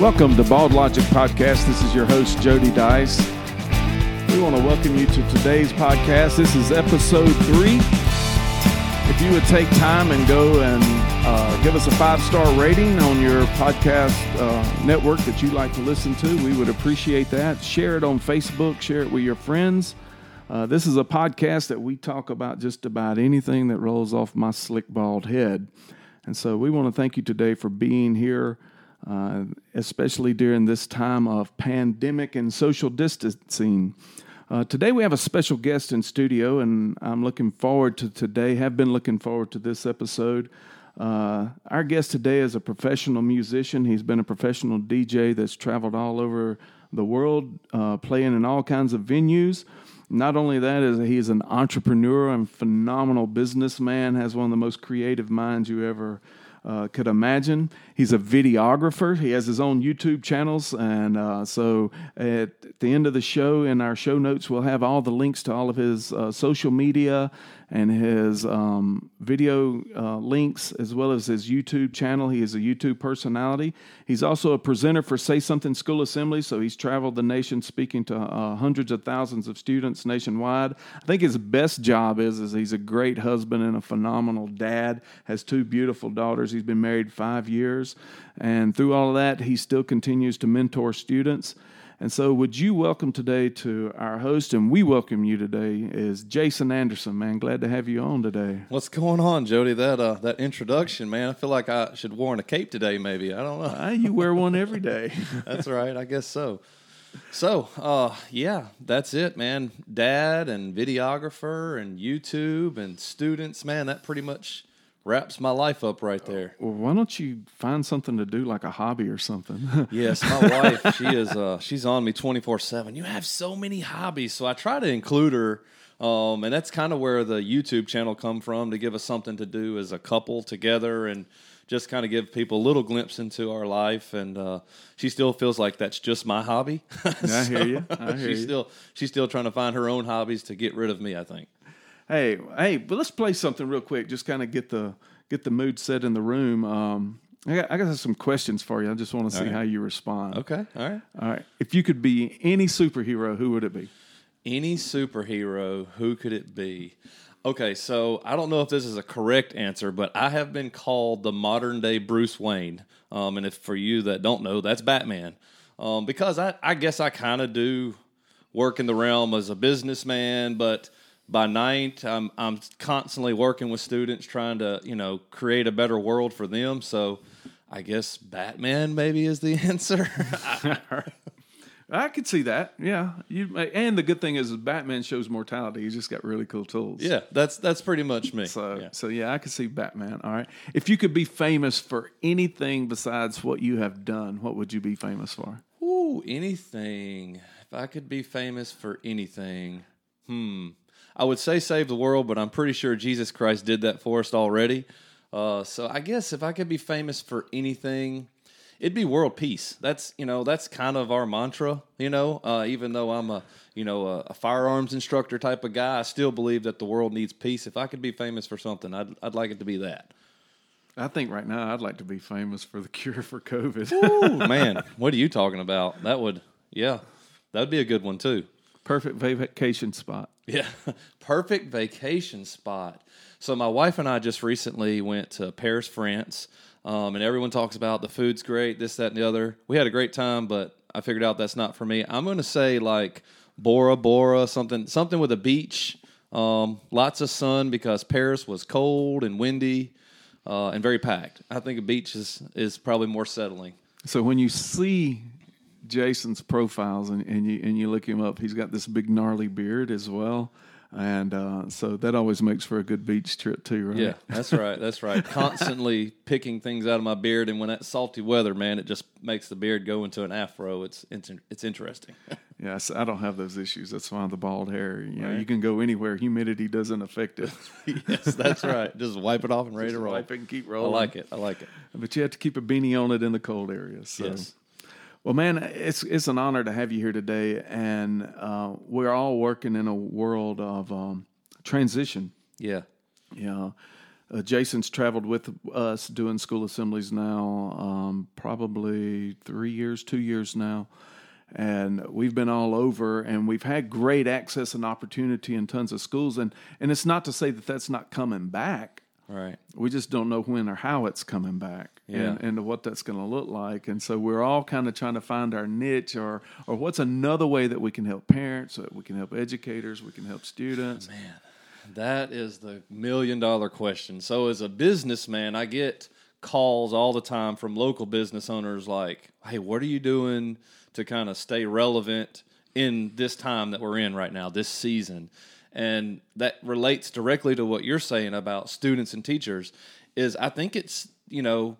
Welcome to Bald Logic Podcast. This is your host, Jody Dice. We want to welcome you to today's podcast. This is episode three. If you would take time and go and uh, give us a five star rating on your podcast uh, network that you like to listen to, we would appreciate that. Share it on Facebook, share it with your friends. Uh, this is a podcast that we talk about just about anything that rolls off my slick bald head. And so we want to thank you today for being here uh, especially during this time of pandemic and social distancing. Uh, today we have a special guest in studio, and I'm looking forward to today. Have been looking forward to this episode. Uh, our guest today is a professional musician. He's been a professional DJ that's traveled all over the world, uh, playing in all kinds of venues. Not only that, is he is an entrepreneur and phenomenal businessman. Has one of the most creative minds you ever uh, could imagine. He's a videographer. He has his own YouTube channels. And uh, so at the end of the show, in our show notes, we'll have all the links to all of his uh, social media and his um, video uh, links as well as his YouTube channel. He is a YouTube personality. He's also a presenter for Say Something School Assembly, so he's traveled the nation speaking to uh, hundreds of thousands of students nationwide. I think his best job is is he's a great husband and a phenomenal dad. Has two beautiful daughters. He's been married five years, and through all of that, he still continues to mentor students. And so, would you welcome today to our host, and we welcome you today, is Jason Anderson. Man, glad to have you on today. What's going on, Jody? That uh, that introduction, man. I feel like I should wear a cape today. Maybe I don't know. Uh, you wear one every day. that's right. I guess so. So, uh, yeah, that's it, man. Dad and videographer and YouTube and students, man. That pretty much wraps my life up right there. Well, why don't you find something to do, like a hobby or something? yes, my wife, she is, uh, she's on me twenty four seven. You have so many hobbies, so I try to include her. Um, and that's kind of where the YouTube channel come from to give us something to do as a couple together and just kind of give people a little glimpse into our life. And uh, she still feels like that's just my hobby. so I hear you. I hear she's you. still she's still trying to find her own hobbies to get rid of me. I think. Hey, hey, but let's play something real quick. Just kind of get the get the mood set in the room. Um, I got, I got some questions for you. I just want to see right. how you respond. Okay. All right. All right. If you could be any superhero, who would it be? Any superhero, who could it be? Okay, so I don't know if this is a correct answer, but I have been called the modern day Bruce Wayne. Um, and if for you that don't know, that's Batman. Um, because I, I guess I kind of do work in the realm as a businessman, but by night I'm I'm constantly working with students trying to you know create a better world for them. So I guess Batman maybe is the answer. I could see that. Yeah, you, and the good thing is, Batman shows mortality. He's just got really cool tools. Yeah, that's that's pretty much me. So, yeah. so yeah, I could see Batman. All right. If you could be famous for anything besides what you have done, what would you be famous for? Ooh, anything. If I could be famous for anything, hmm. I would say save the world, but I'm pretty sure Jesus Christ did that for us already. Uh, so I guess if I could be famous for anything, it'd be world peace. That's you know that's kind of our mantra. You know, uh, even though I'm a you know a, a, firearms instructor type of guy, I still believe that the world needs peace. If I could be famous for something, I'd I'd like it to be that. I think right now I'd like to be famous for the cure for COVID. Ooh, man, what are you talking about? That would yeah, that'd be a good one too. Perfect vacation spot. Yeah, perfect vacation spot. So my wife and I just recently went to Paris, France, um, and everyone talks about the food's great, this, that, and the other. We had a great time, but I figured out that's not for me. I'm going to say like Bora Bora, something, something with a beach, um, lots of sun because Paris was cold and windy uh, and very packed. I think a beach is is probably more settling. So when you see Jason's profiles and, and you and you look him up, he's got this big gnarly beard as well. And uh, so that always makes for a good beach trip too, right? Yeah, that's right. That's right. Constantly picking things out of my beard, and when that salty weather, man, it just makes the beard go into an afro. It's it's it's interesting. yes, I don't have those issues. That's why the bald hair. You know, Right. you can go anywhere. Humidity doesn't affect it. yes, that's right. Just wipe it off and ready to roll. Wipe it and keep rolling. I like it. I like it. But you have to keep a beanie on it in the cold areas. So. Yes. Well, man, it's it's an honor to have you here today, and uh, we're all working in a world of um, transition. Yeah. yeah. uh, Jason's traveled with us doing school assemblies now, um, probably three years, two years now. And we've been all over and we've had great access and opportunity in tons of schools. And, and it's not to say that that's not coming back. Right. We just don't know when or how it's coming back Yeah. and, and what that's going to look like. And so we're all kind of trying to find our niche or, or what's another way that we can help parents, that we can help educators, we can help students. Man, that is the million dollar question. So, as a businessman, I get calls all the time from local business owners like, hey, what are you doing to kind of stay relevant in this time that we're in right now, this season? And that relates directly to what you're saying about students and teachers. Is I think it's, you know,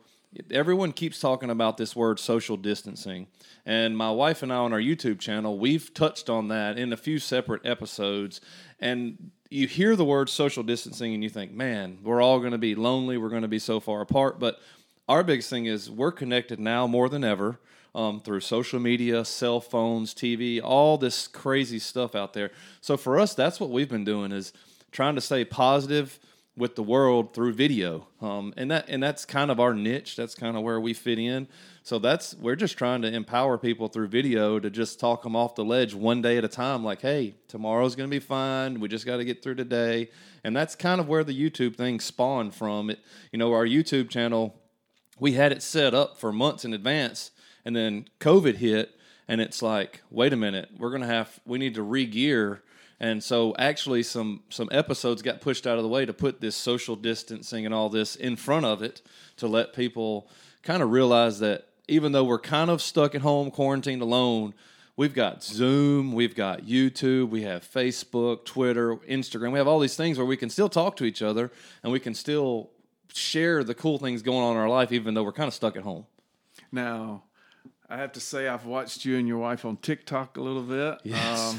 everyone keeps talking about this word social distancing. And my wife and I on our YouTube channel, we've touched on that in a few separate episodes. And you hear the word social distancing and you think, man, we're all going to be lonely. We're going to be so far apart. But our biggest thing is we're connected now more than ever um, through social media, cell phones, TV, all this crazy stuff out there. So for us, that's what we've been doing is trying to stay positive with the world through video, um, and that and that's kind of our niche. That's kind of where we fit in. So that's we're just trying to empower people through video to just talk them off the ledge one day at a time. Like, hey, tomorrow's going to be fine. We just got to get through today, and that's kind of where the YouTube thing spawned from. It, you know, our YouTube channel, we had it set up for months in advance, and then COVID hit, and it's like, wait a minute, we're gonna have we need to re-gear and so actually some some episodes got pushed out of the way to put this social distancing and all this in front of it to let people kind of realize that even though we're kind of stuck at home quarantined alone we've got zoom we've got youtube we have facebook twitter instagram we have all these things where we can still talk to each other and we can still share the cool things going on in our life even though we're kind of stuck at home Now, I have to say, I've watched you and your wife on TikTok a little bit. Yes.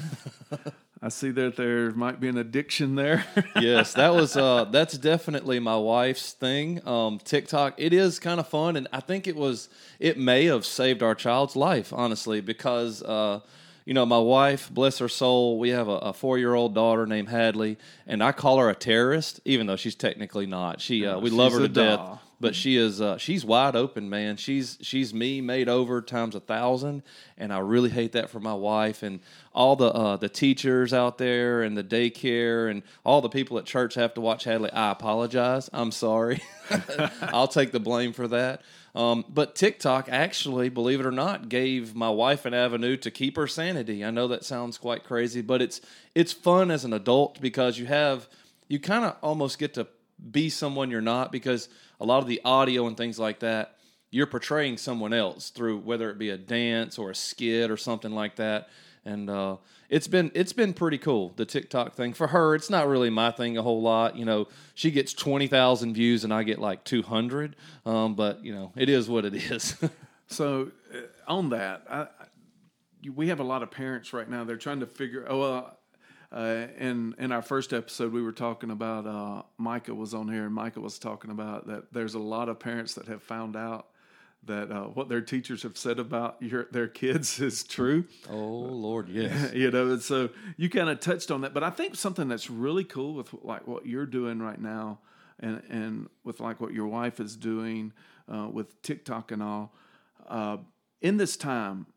Um, I see that there might be an addiction there. yes, that was uh, that's definitely my wife's thing. Um, TikTok, it is kind of fun, and I think it was it may have saved our child's life, honestly, because uh, you know my wife, bless her soul, we have a, a four year old daughter named Hadley, and I call her a terrorist, even though she's technically not. She uh, we love her to death doll. But she is uh, she's wide open, man. She's she's me made over times a thousand, and I really hate that for my wife and all the uh, the teachers out there and the daycare and all the people at church have to watch Hadley. I apologize. I'm sorry. I'll take the blame for that. Um, but TikTok actually, believe it or not, gave my wife an avenue to keep her sanity. I know that sounds quite crazy, but it's it's fun as an adult because you have you kind of almost get to be someone you're not because a lot of the audio and things like that you're portraying someone else through whether it be a dance or a skit or something like that and uh, it's been it's been pretty cool the TikTok thing for her. It's not really my thing a whole lot. You know, she gets twenty thousand views and I get like two hundred. Um, but you know, it is what it is. So uh, on that, I, I- we have a lot of parents right now. They're trying to figure. Oh, well, uh, in in our first episode, we were talking about uh, Micah was on here, and Micah was talking about that. There's a lot of parents that have found out that uh, what their teachers have said about your their kids is true. oh Lord, yes. you know, and so you kind of touched on that, but I think something that's really cool with like what you're doing right now, and and with like what your wife is doing uh, with TikTok and all, uh, in this time,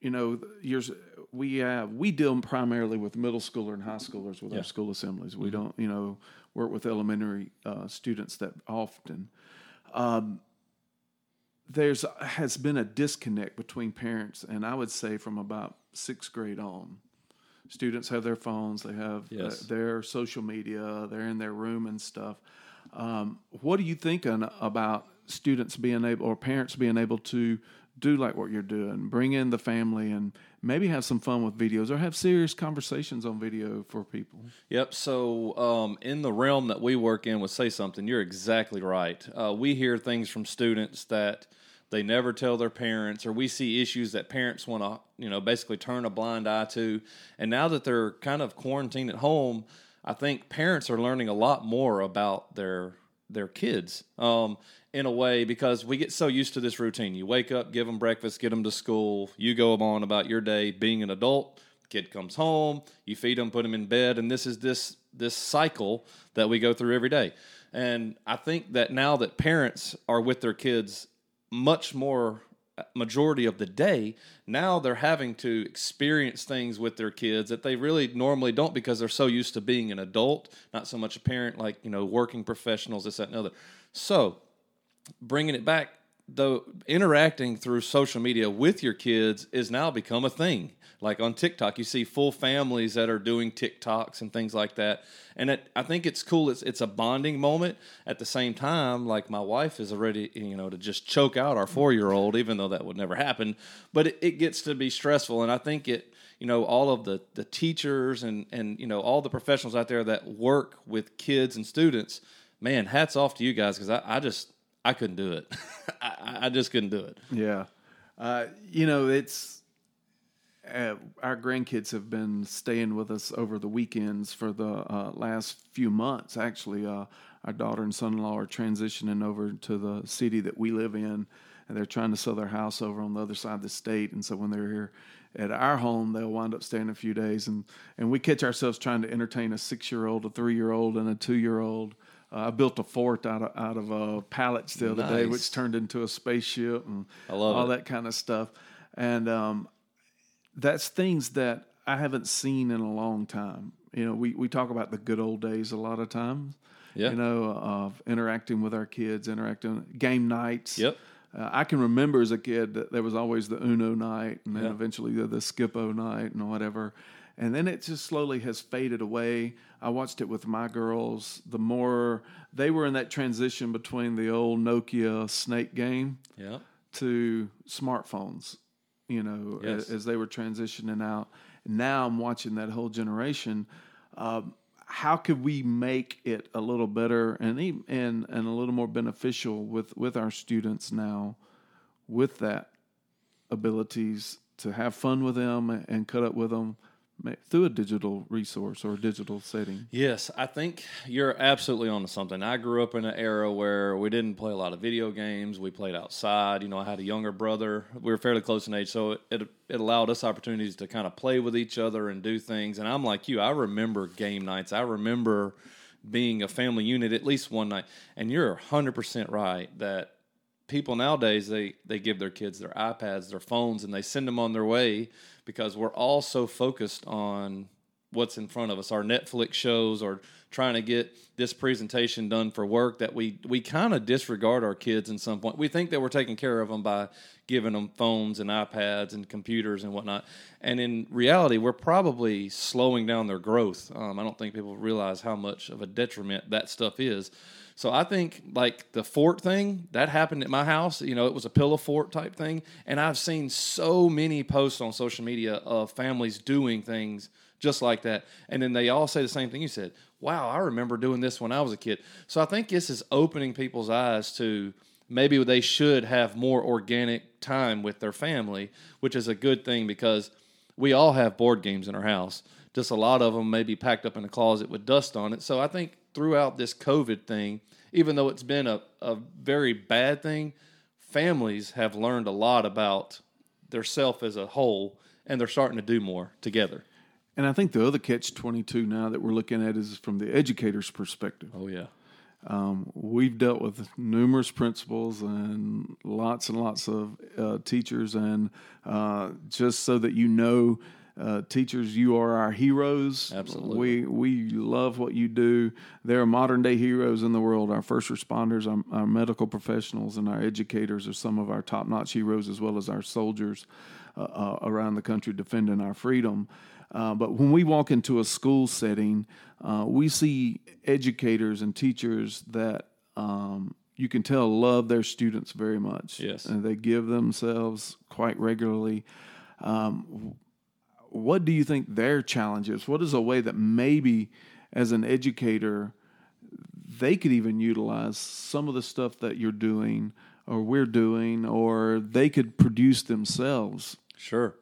you know, years we have we deal primarily with middle schooler and high schoolers with Yeah. our school assemblies. We don't, you know, work with elementary uh, students that often. Um, there's has been a disconnect between parents and I would say from about sixth grade on. Students have their phones, they have uh, their social media, they're in their room and stuff. Um, what are you thinking about students being able or parents being able to do like what you're doing, bring in the family and maybe have some fun with videos or have serious conversations on video for people? Yep. So, um, in the realm that we work in with Say Something, you're exactly right. Uh, we hear things from students that they never tell their parents, or we see issues that parents want to, you know, basically turn a blind eye to. And now that they're kind of quarantined at home, I think parents are learning a lot more about their their kids um, in a way because we get so used to this routine. You wake up, give them breakfast, get them to school, you go on about your day being an adult Kid comes home, you feed them, put them in bed, and this is this this cycle that we go through every day. And I think that now that parents are with their kids much more majority of the day, now they're having to experience things with their kids that they really normally don't because they're so used to being an adult, not so much a parent, like, you know, working professionals, this, that, and other. So, bringing it back, though, interacting through social media with your kids is now become a thing. Like on TikTok, you see full families that are doing TikToks and things like that. And it, I think it's cool. It's it's a bonding moment. At the same time, like my wife is already, you know, to just choke out our four year old, even though that would never happen. But it, it gets to be stressful, and I think it you know all of the the teachers and and you know all the professionals out there that work with kids and students man hats off to you guys because I, I just i couldn't do it I, I just couldn't do it yeah uh, you know it's uh, our grandkids have been staying with us over the weekends for the uh, last few months. Actually, uh, our daughter and son-in-law are transitioning over to the city that we live in, and they're trying to sell their house over on the other side of the state. And so when they're here at our home, they'll wind up staying a few days, and and we catch ourselves trying to entertain a six-year-old, a three-year-old, and a two-year-old. Uh, I built a fort out of out of uh, pallets the other nice. day, which turned into a spaceship and all it. that kind of stuff. And um, that's things that I haven't seen in a long time. You know, we, we talk about the good old days a lot of times. Yeah. You know, of interacting with our kids, interacting game nights. Yep. Uh, I can remember as a kid that there was always the Uno night, and then yeah. eventually the, the Skip-Bo night, and whatever. And then it just slowly has faded away. I watched it with my girls. The more they were in that transition between the old Nokia Snake game yeah. to smartphones you know, yes. as, as, they were transitioning out. Now I'm watching that whole generation. Um, how could we make it a little better and even, and and a little more beneficial with with our students now, with that abilities to have fun with them and cut up with them through a digital resource or a digital setting. Yes, I think you're absolutely onto something. I grew up in an era where we didn't play a lot of video games. We played outside. You know, I had a younger brother. We were fairly close in age, so it, it, it allowed us opportunities to kind of play with each other and do things. And I'm like you. I remember game nights. I remember being a family unit at least one night. And you're 100% right that people nowadays they they give their kids their iPads, their phones, and they send them on their way because we're all so focused on what's in front of us, our Netflix shows, or trying to get this presentation done for work that we we kind of disregard our kids in some point. We think that we're taking care of them by giving them phones and iPads and computers and whatnot, and in reality, we're probably slowing down their growth. Um, I don't think people realize how much of a detriment that stuff is. So I think like the fort thing that happened at my house. You know, it was a pillow fort type thing, and I've seen so many posts on social media of families doing things just like that, and then they all say the same thing you said. Wow, I remember doing this when I was a kid. So I think this is opening people's eyes to maybe they should have more organic time with their family, which is a good thing because we all have board games in our house. Just a lot of them may be packed up in a closet with dust on it. So I think throughout this COVID thing, even though it's been a, a very bad thing, families have learned a lot about their self as a whole and they're starting to do more together. And I think the other catch 22 now that we're looking at is from the educator's perspective. Oh, yeah. Um, we've dealt with numerous principals and lots and lots of uh, teachers, and uh, just so that you know, uh, teachers, you are our heroes. Absolutely. We we love what you do. There are modern day heroes in the world. Our first responders, our, our medical professionals, and our educators are some of our top notch heroes, as well as our soldiers uh, uh, around the country defending our freedom. Uh, but when we walk into a school setting, uh, we see educators and teachers that um, you can tell love their students very much. Yes. And they give themselves quite regularly. Um, what do you think their challenge is? What is a way that maybe as an educator they could even utilize some of the stuff that you're doing or we're doing or they could produce themselves? Sure.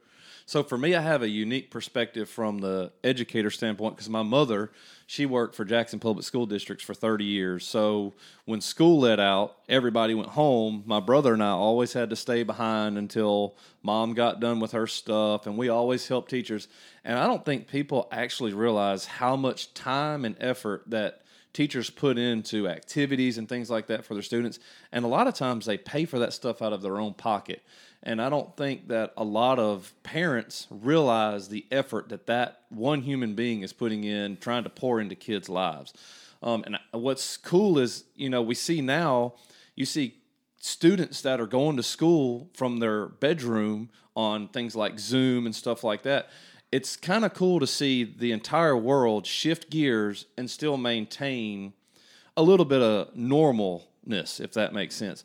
So for me, I have a unique perspective from the educator standpoint because my mother, she worked for Jackson Public School Districts for 30 years. So when school let out, everybody went home. My brother and I always had to stay behind until mom got done with her stuff, and we always helped teachers. And I don't think people actually realize how much time and effort that teachers put into activities and things like that for their students. And a lot of times they pay for that stuff out of their own pocket. And I don't think that a lot of parents realize the effort that that one human being is putting in trying to pour into kids' lives. Um, and what's cool is, you know, we see now, you see students that are going to school from their bedroom on things like Zoom and stuff like that. It's kind of cool to see the entire world shift gears and still maintain a little bit of normalness, if that makes sense.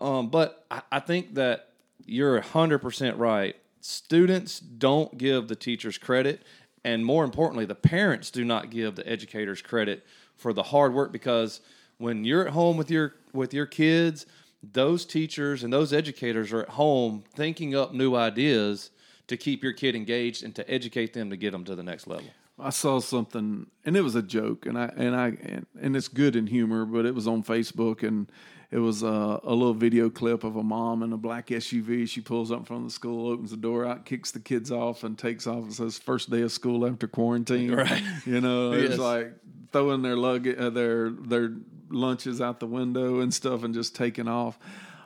Um, but I, I think that you're 100% right. Students don't give the teachers credit. And more importantly, the parents do not give the educators credit for the hard work because when you're at home with your with your kids, those teachers and those educators are at home thinking up new ideas to keep your kid engaged and to educate them to get them to the next level. I saw something, and it was a joke, and I and I and, and it's good in humor, but it was on Facebook, and it was a, a, little video clip of a mom in a black SUV. She pulls up from the school, opens the door out, kicks the kids off, and takes off and says, "First day of school after quarantine." Right. You know, yes. it's like throwing their luggage, uh, their their lunches out the window and stuff, and just taking off.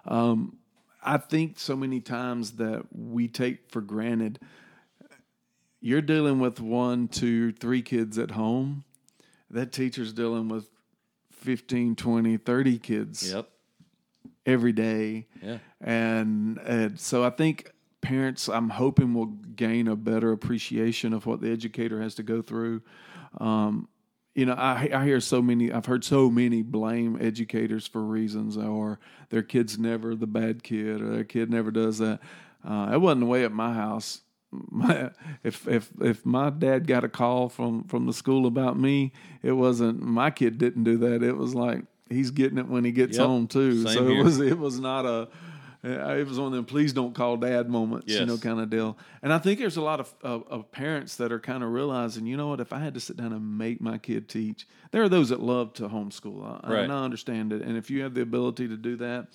Um, I think so many times that we take for granted. You're dealing with one, two, three kids at home. That teacher's dealing with 15, 20, 30 kids. Yep every day. Yeah. And, and so I think parents, I'm hoping, will gain a better appreciation of what the educator has to go through. Um, you know, I, I hear so many, I've heard so many blame educators for reasons, or their kid's never the bad kid, or their kid never does that. Uh, it wasn't the way at my house. My, if if if my dad got a call from from the school about me, it wasn't my kid didn't do that. It was like he's getting it when he gets yep. home too. Same so here. it was it was not a it was one of them please don't call dad moments, yes. you know, kind of deal. And I think there's a lot of, of, of parents that are kind of realizing, you know what, if I had to sit down and make my kid teach, there are those that love to homeschool. I, right. and I understand it. And if you have the ability to do that,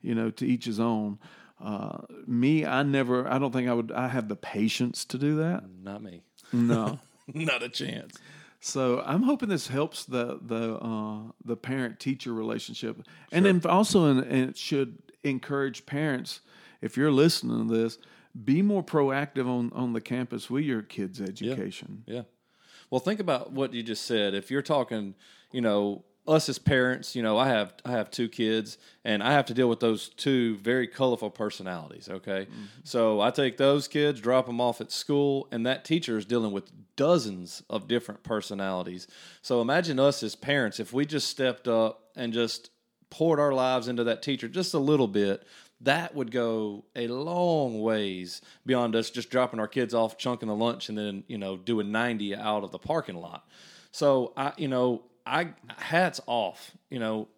you know, to each his own. Uh, me, I never, I don't think I would, I have the patience to do that. Not me. No. Not a chance. So I'm hoping this helps the the uh, the parent teacher relationship, sure. and then also in, and it should encourage parents. If you're listening to this, be more proactive on on the campus with your kids' education. Yeah. yeah. Well, think about what you just said. If you're talking, you know, us as parents, you know, I have I have two kids, and I have to deal with those two very colorful personalities. Okay, mm-hmm. so I take those kids, drop them off at school, and that teacher is dealing with dozens of different personalities. So imagine us as parents if we just stepped up and just poured our lives into that teacher just a little bit. That would go a long ways beyond us just dropping our kids off, chunking the lunch, and then you know doing ninety out of the parking lot. So I, you know, I hats off. You know,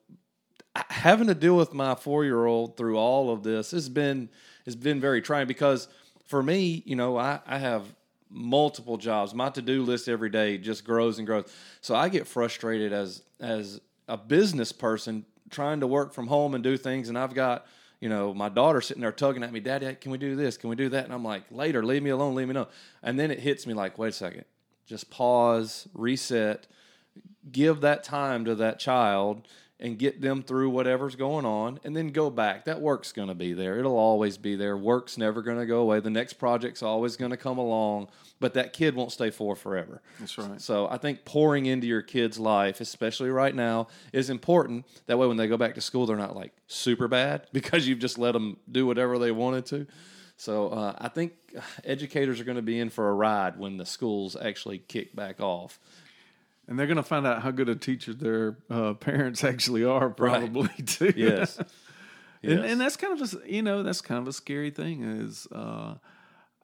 having to deal with my four year old through all of this has been has been very trying because for me, you know, I, I have multiple jobs. My to do list every day just grows and grows. So I get frustrated as as a business person trying to work from home and do things, and I've got you know, my daughter sitting there tugging at me, Daddy, can we do this? Can we do that? And I'm like, later, leave me alone, leave me alone. And then it hits me like, wait a second, just pause, reset, give that time to that child and get them through whatever's going on and then go back. That work's going to be there. It'll always be there. Work's never going to go away. The next project's always going to come along, but that kid won't stay for forever. That's right. So I think pouring into your kid's life, especially right now, is important. That way when they go back to school, they're not like super bad because you've just let them do whatever they wanted to. So uh, I think educators are going to be in for a ride when the schools actually kick back off and they're going to find out how good a teacher their uh, parents actually are, probably right. too. Yes. yes. And, and, that's kind of a you know that's kind of a scary thing is uh,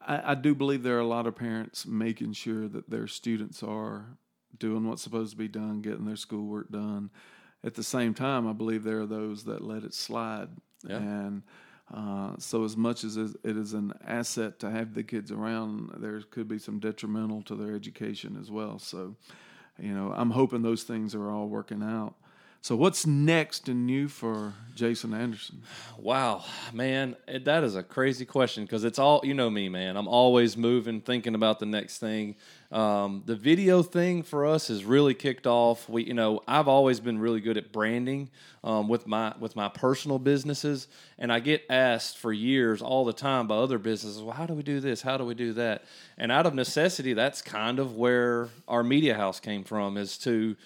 I, I, do believe there are a lot of parents making sure that their students are doing what's supposed to be done, getting their schoolwork done. At the same time, I believe there are those that let it slide, yeah. and Uh, so as much as it is an asset to have the kids around, there could be some detrimental to their education as well. So, you know, I'm hoping those things are all working out. So what's next and new for Jason Anderson? Wow, man, that is a crazy question because it's all you know me, man. I'm always moving, thinking about the next thing. Um, the video thing for us has really kicked off. We, you know, I've always been really good at branding um, with my with my personal businesses, and I get asked for years, all the time, by other businesses, "Well, how do we do this? How do we do that?" And out of necessity, that's kind of where our media house came from, is to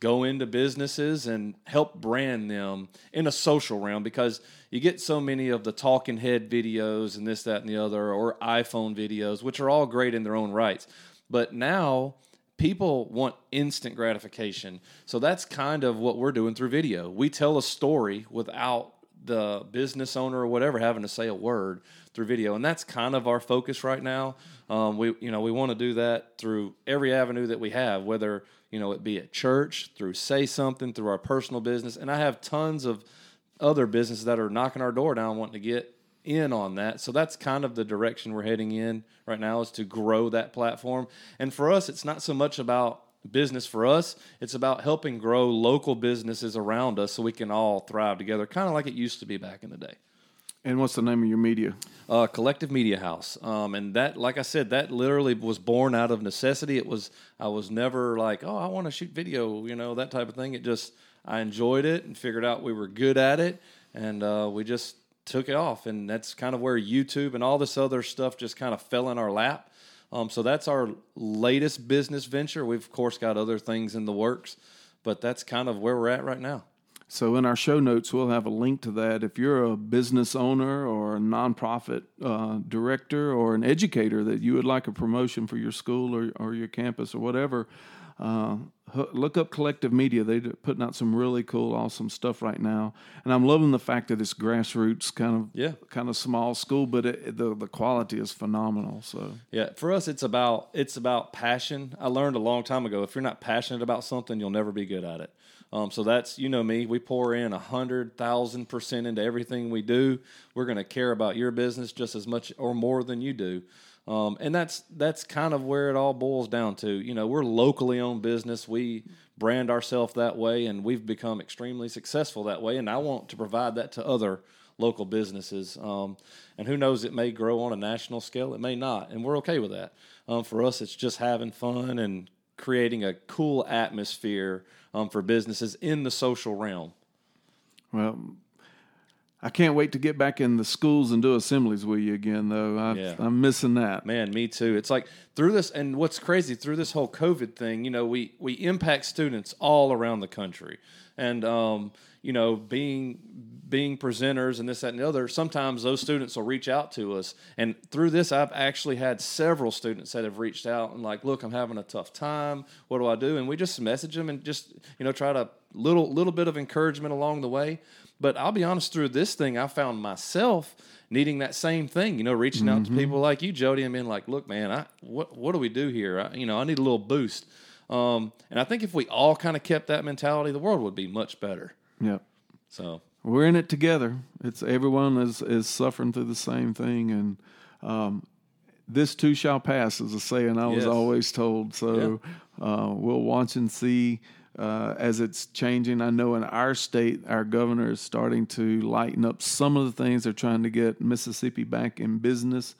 go into businesses and help brand them in a social realm because you get so many of the talking head videos and this, that, and the other, or iPhone videos, which are all great in their own rights. But now people want instant gratification. So that's kind of what we're doing through video. We tell a story without the business owner or whatever having to say a word through video, and that's kind of our focus right now. Um, we you know we want to do that through every avenue that we have, whether you know, it be at church, through Say Something, through our personal business. And I have tons of other businesses that are knocking our door down wanting to get in on that. So that's kind of the direction we're heading in right now is to grow that platform. And for us, it's not so much about business for us, it's about helping grow local businesses around us so we can all thrive together, kind of like it used to be back in the day. And what's the name of your media? Uh, Collective Media House. Um, and that, like I said, that literally was born out of necessity. It was I was never like, oh, I want to shoot video, you know, that type of thing. It just I enjoyed it and figured out we were good at it, and uh, we just took it off. And that's kind of where YouTube and all this other stuff just kind of fell in our lap. Um, so that's our latest business venture. We've of course got other things in the works, but that's kind of where we're at right now. So, in our show notes, we'll have a link to that. If you're a business owner or a nonprofit uh, director or an educator that you would like a promotion for your school or, or your campus or whatever, uh, look up Collective Media. They're putting out some really cool, awesome stuff right now, and I'm loving the fact that it's grassroots, kind of, yeah, kind of small school, but it, the the quality is phenomenal. So yeah, for us, it's about it's about passion. I learned a long time ago if you're not passionate about something, you'll never be good at it. Um, so that's you know me. We pour in a hundred thousand percent into everything we do. We're going to care about your business just as much or more than you do. Um, and that's that's kind of where it all boils down to. You know, we're locally owned business. We brand ourselves that way, and we've become extremely successful that way. And I want to provide that to other local businesses. Um, and who knows, it may grow on a national scale. It may not, and we're okay with that. Um, for us, it's just having fun and creating a cool atmosphere um, for businesses in the social realm. Well, I can't wait to get back in the schools and do assemblies with you again, though. I, yeah. I'm missing that. Man, me too. It's like through this, and what's crazy through this whole COVID thing, you know, we we impact students all around the country, and um, you know, being being presenters and this, that, and the other, sometimes those students will reach out to us. And through this, I've actually had several students that have reached out and like, look, I'm having a tough time. What do I do? And we just message them and just, you know, try to little little bit of encouragement along the way. But I'll be honest, through this thing, I found myself needing that same thing, you know, reaching mm-hmm. out to mm-hmm. people like you, Jody, and being like, look, man, I, what, what do we do here? I, you know, I need a little boost. Um, and I think if we all kind of kept that mentality, the world would be much better. Yeah. So we're in it together. It's everyone is is suffering through the same thing, and um, this too shall pass, is a saying I was yes. always told. So yeah. uh, we'll watch and see. Uh, as it's changing, I know in our state, our governor is starting to lighten up some of the things. They're trying to get Mississippi back in business.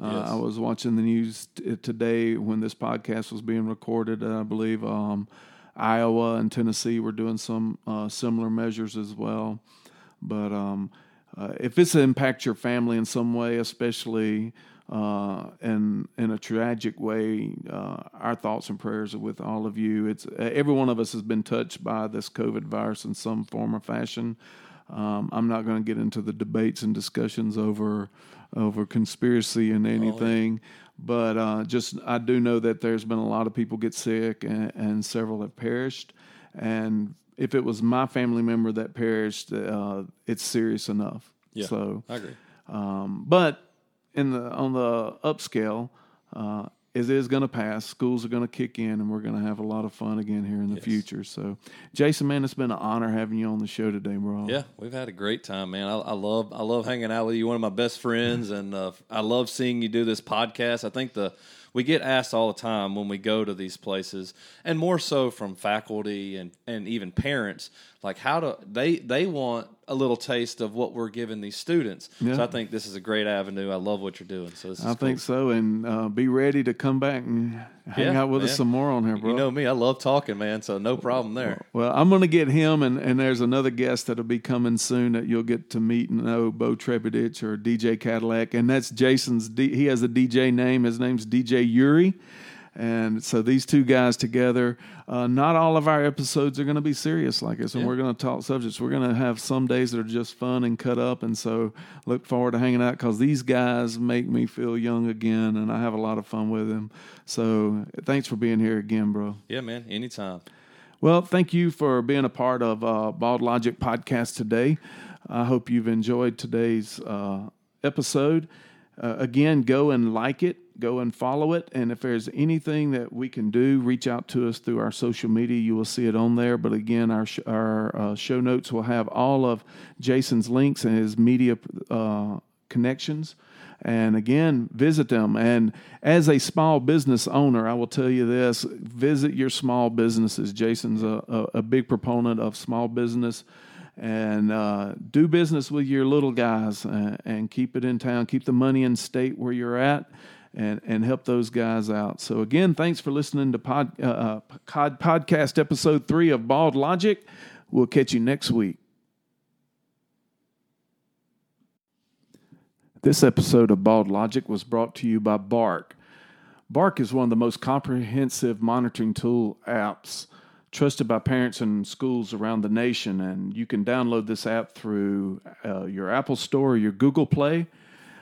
Uh, yes. I was watching the news t- today when this podcast was being recorded. I believe um, Iowa and Tennessee were doing some uh, similar measures as well. But um, uh, if it's impact your family in some way, especially uh, in in a tragic way, uh, our thoughts and prayers are with all of you. It's every one of us has been touched by this COVID virus in some form or fashion. Um, I'm not going to get into the debates and discussions over over conspiracy and anything. Oh, yeah. But uh, just I do know that there's been a lot of people get sick and, and several have perished. And if it was my family member that perished, uh, it's serious enough. Yeah, so I agree. Um, but in the on the upscale, uh, it is going to pass. Schools are going to kick in, and we're going to have a lot of fun again here in the Yes. future. So, Jason, man, it's been an honor having you on the show today, bro. Yeah, we've had a great time, man. I, I love I love hanging out with you. One of my best friends, and uh, I love seeing you do this podcast. I think the we get asked all the time when we go to these places, and more so from faculty and and even parents, like how do they they want a little taste of what we're giving these students. Yeah. So I think this is a great avenue. I love what you're doing. So this is I think so, and uh, be ready to come back and hang Yeah, out with us some more on here, bro. You know me, I love talking, man. So no problem there. Well, I'm going to get him, and, and there's another guest that'll be coming soon that you'll get to meet and know, Bo Trebidich or DJ Cadillac, and that's Jason's. D, he has a DJ name. His name's DJ Yuri, and so these two guys together. Uh, not all of our episodes are going to be serious like this, and Yeah. we're going to talk subjects. We're going to have some days that are just fun and cut up, and so look forward to hanging out because these guys make me feel young again, and I have a lot of fun with them. So thanks for being here again, bro. Yeah, man. Anytime. Well, thank you for being a part of uh, Bald Logic podcast today. I hope you've enjoyed today's uh, episode. Uh, again, go and like it, go and follow it. And if there's anything that we can do, reach out to us through our social media. You will see it on there. But again, our, sh- our uh, show notes will have all of Jason's links and his media uh, connections. And again, visit them. And as a small business owner, I will tell you this visit your small businesses. Jason's a, a, a big proponent of small business. And uh, do business with your little guys and, and keep it in town. Keep the money in state where you're at and, and help those guys out. So, again, thanks for listening to pod, uh, uh, pod, podcast episode three of Bald Logic. We'll catch you next week. This episode of Bald Logic was brought to you by Bark. Bark is one of the most comprehensive monitoring tool apps trusted by parents and schools around the nation. And you can download this app through uh, your Apple Store or your Google Play.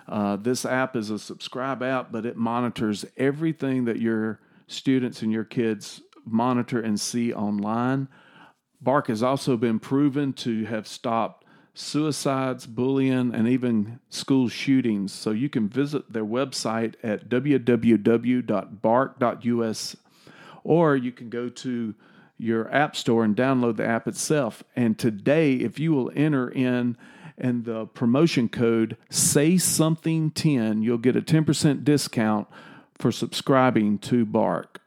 Uh, this app is a subscribe app, but it monitors everything that your students and your kids monitor and see online. Bark has also been proven to have stopped suicides, bullying, and even school shootings. So you can visit their website at www.bark.us or you can go to your app store and download the app itself. And today, if you will enter in and the promotion code say something 10, you'll get a 10% discount for subscribing to Bark.